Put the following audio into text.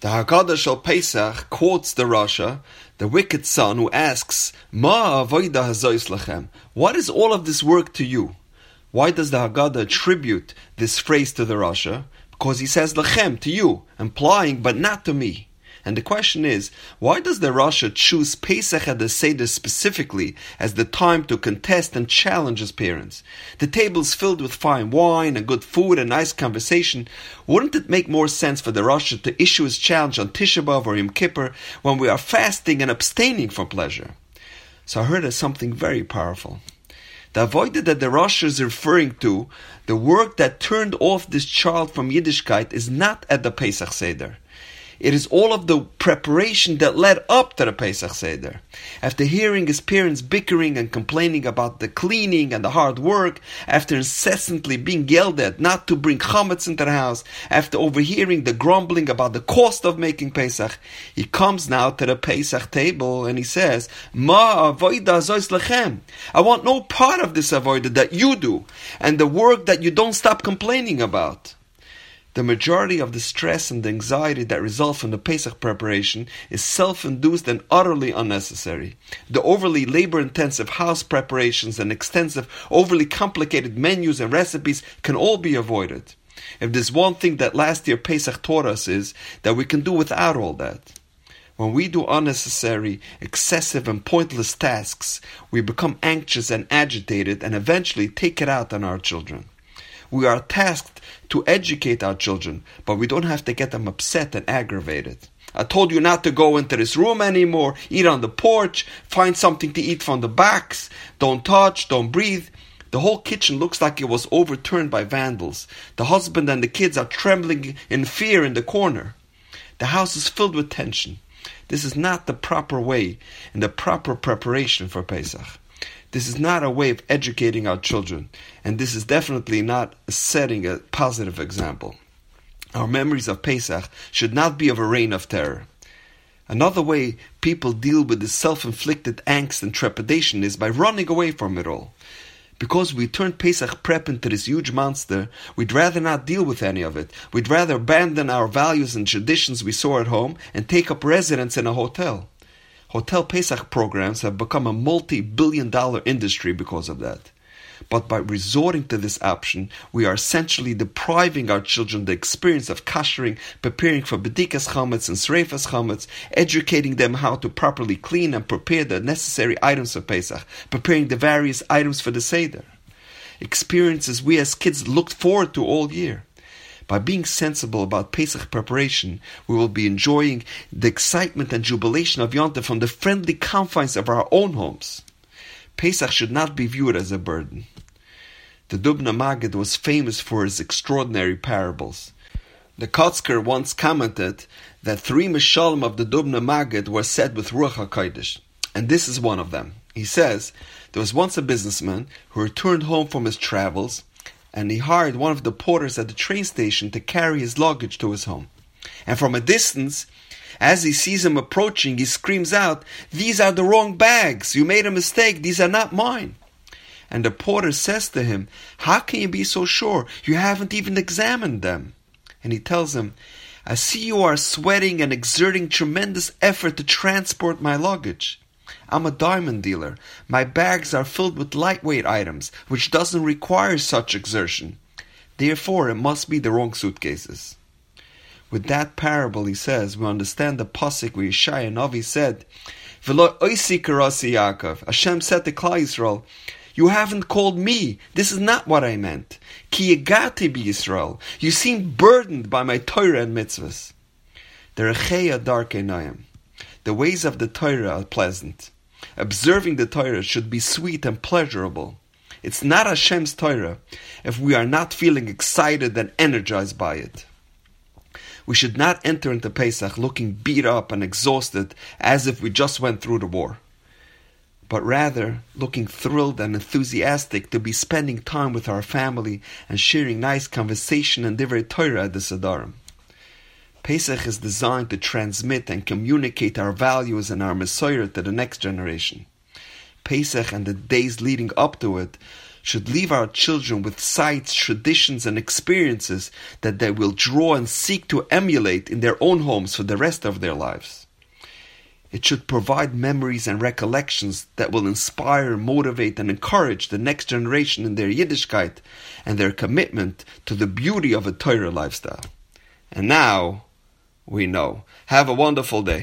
The Haggadah Shal Pesach quotes the Rasha, the wicked son, who asks, Ma avoida hazois lechem? What is all of this work to you? Why does the Haggadah attribute this phrase to the Rasha? Because he says lechem, to you, implying, but not to me. And the question is, why does the Rasha choose Pesach at the Seder specifically as the time to contest and challenge his parents? The table is filled with fine wine and good food and nice conversation. Wouldn't it make more sense for the Rasha to issue his challenge on Tisha B'Av or Yom Kippur when we are fasting and abstaining from pleasure? So I heard of something very powerful. The avoida that the Rasha is referring to, the work that turned off this child from Yiddishkeit, is not at the Pesach Seder. It is all of the preparation that led up to the Pesach Seder. After hearing his parents bickering and complaining about the cleaning and the hard work, after incessantly being yelled at not to bring chametz into the house, after overhearing the grumbling about the cost of making Pesach, he comes now to the Pesach table and he says, Ma avoida zois lechem. I want no part of this avoida that you do, and the work that you don't stop complaining about. The majority of the stress and the anxiety that result from the Pesach preparation is self-induced and utterly unnecessary. The overly labor-intensive house preparations and extensive, overly complicated menus and recipes can all be avoided. If there's one thing that last year Pesach taught us is that we can do without all that. When we do unnecessary, excessive, and pointless tasks, we become anxious and agitated and eventually take it out on our children. We are tasked to educate our children, but we don't have to get them upset and aggravated. I told you not to go into this room anymore, eat on the porch, find something to eat from the backs, don't touch, don't breathe. The whole kitchen looks like it was overturned by vandals. The husband and the kids are trembling in fear in the corner. The house is filled with tension. This is not the proper way and the proper preparation for Pesach. This is not a way of educating our children, and this is definitely not setting a positive example. Our memories of Pesach should not be of a reign of terror. Another way people deal with this self inflicted angst and trepidation is by running away from it all. Because we turned Pesach prep into this huge monster, we'd rather not deal with any of it. We'd rather abandon our values and traditions we saw at home and take up residence in a hotel. Hotel Pesach programs have become a multi billion dollar industry because of that. But by resorting to this option, we are essentially depriving our children the experience of kashering, preparing for bedikas chametz and sreifas chametz, educating them how to properly clean and prepare the necessary items for Pesach, preparing the various items for the Seder. Experiences we as kids looked forward to all year. By being sensible about Pesach preparation, we will be enjoying the excitement and jubilation of Yontif from the friendly confines of our own homes. Pesach should not be viewed as a burden. The Dubna Magid was famous for his extraordinary parables. The Kotzker once commented that three Mishalim of the Dubna Magid were said with Ruach HaKodesh, and this is one of them. He says, there was once a businessman who returned home from his travels and he hired one of the porters at the train station to carry his luggage to his home. And from a distance, as he sees him approaching, he screams out, These are the wrong bags. You made a mistake. These are not mine. And the porter says to him, How can you be so sure? You haven't even examined them. And he tells him, I see you are sweating and exerting tremendous effort to transport my luggage. I'm a diamond dealer. My bags are filled with lightweight items, which doesn't require such exertion. Therefore, it must be the wrong suitcases. With that parable, he says, we understand the pasuk where Yeshaya Navi said, "V'lo oisi karasi Yaakov." Hashem said to Klal Yisrael, "You haven't called me. This is not what I meant. Ki yagati Yisrael. You seem burdened by my Torah and mitzvahs." Deracheha darchei noam. The ways of the Torah are pleasant. Observing the Torah should be sweet and pleasurable. It's not Hashem's Torah if we are not feeling excited and energized by it. We should not enter into Pesach looking beat up and exhausted as if we just went through the war, but rather looking thrilled and enthusiastic to be spending time with our family and sharing nice conversation and divrei Torah at the Sedarim. Pesach is designed to transmit and communicate our values and our mesorah to the next generation. Pesach and the days leading up to it should leave our children with sights, traditions, and experiences that they will draw and seek to emulate in their own homes for the rest of their lives. It should provide memories and recollections that will inspire, motivate, and encourage the next generation in their Yiddishkeit and their commitment to the beauty of a Torah lifestyle. And now, we know. Have a wonderful day.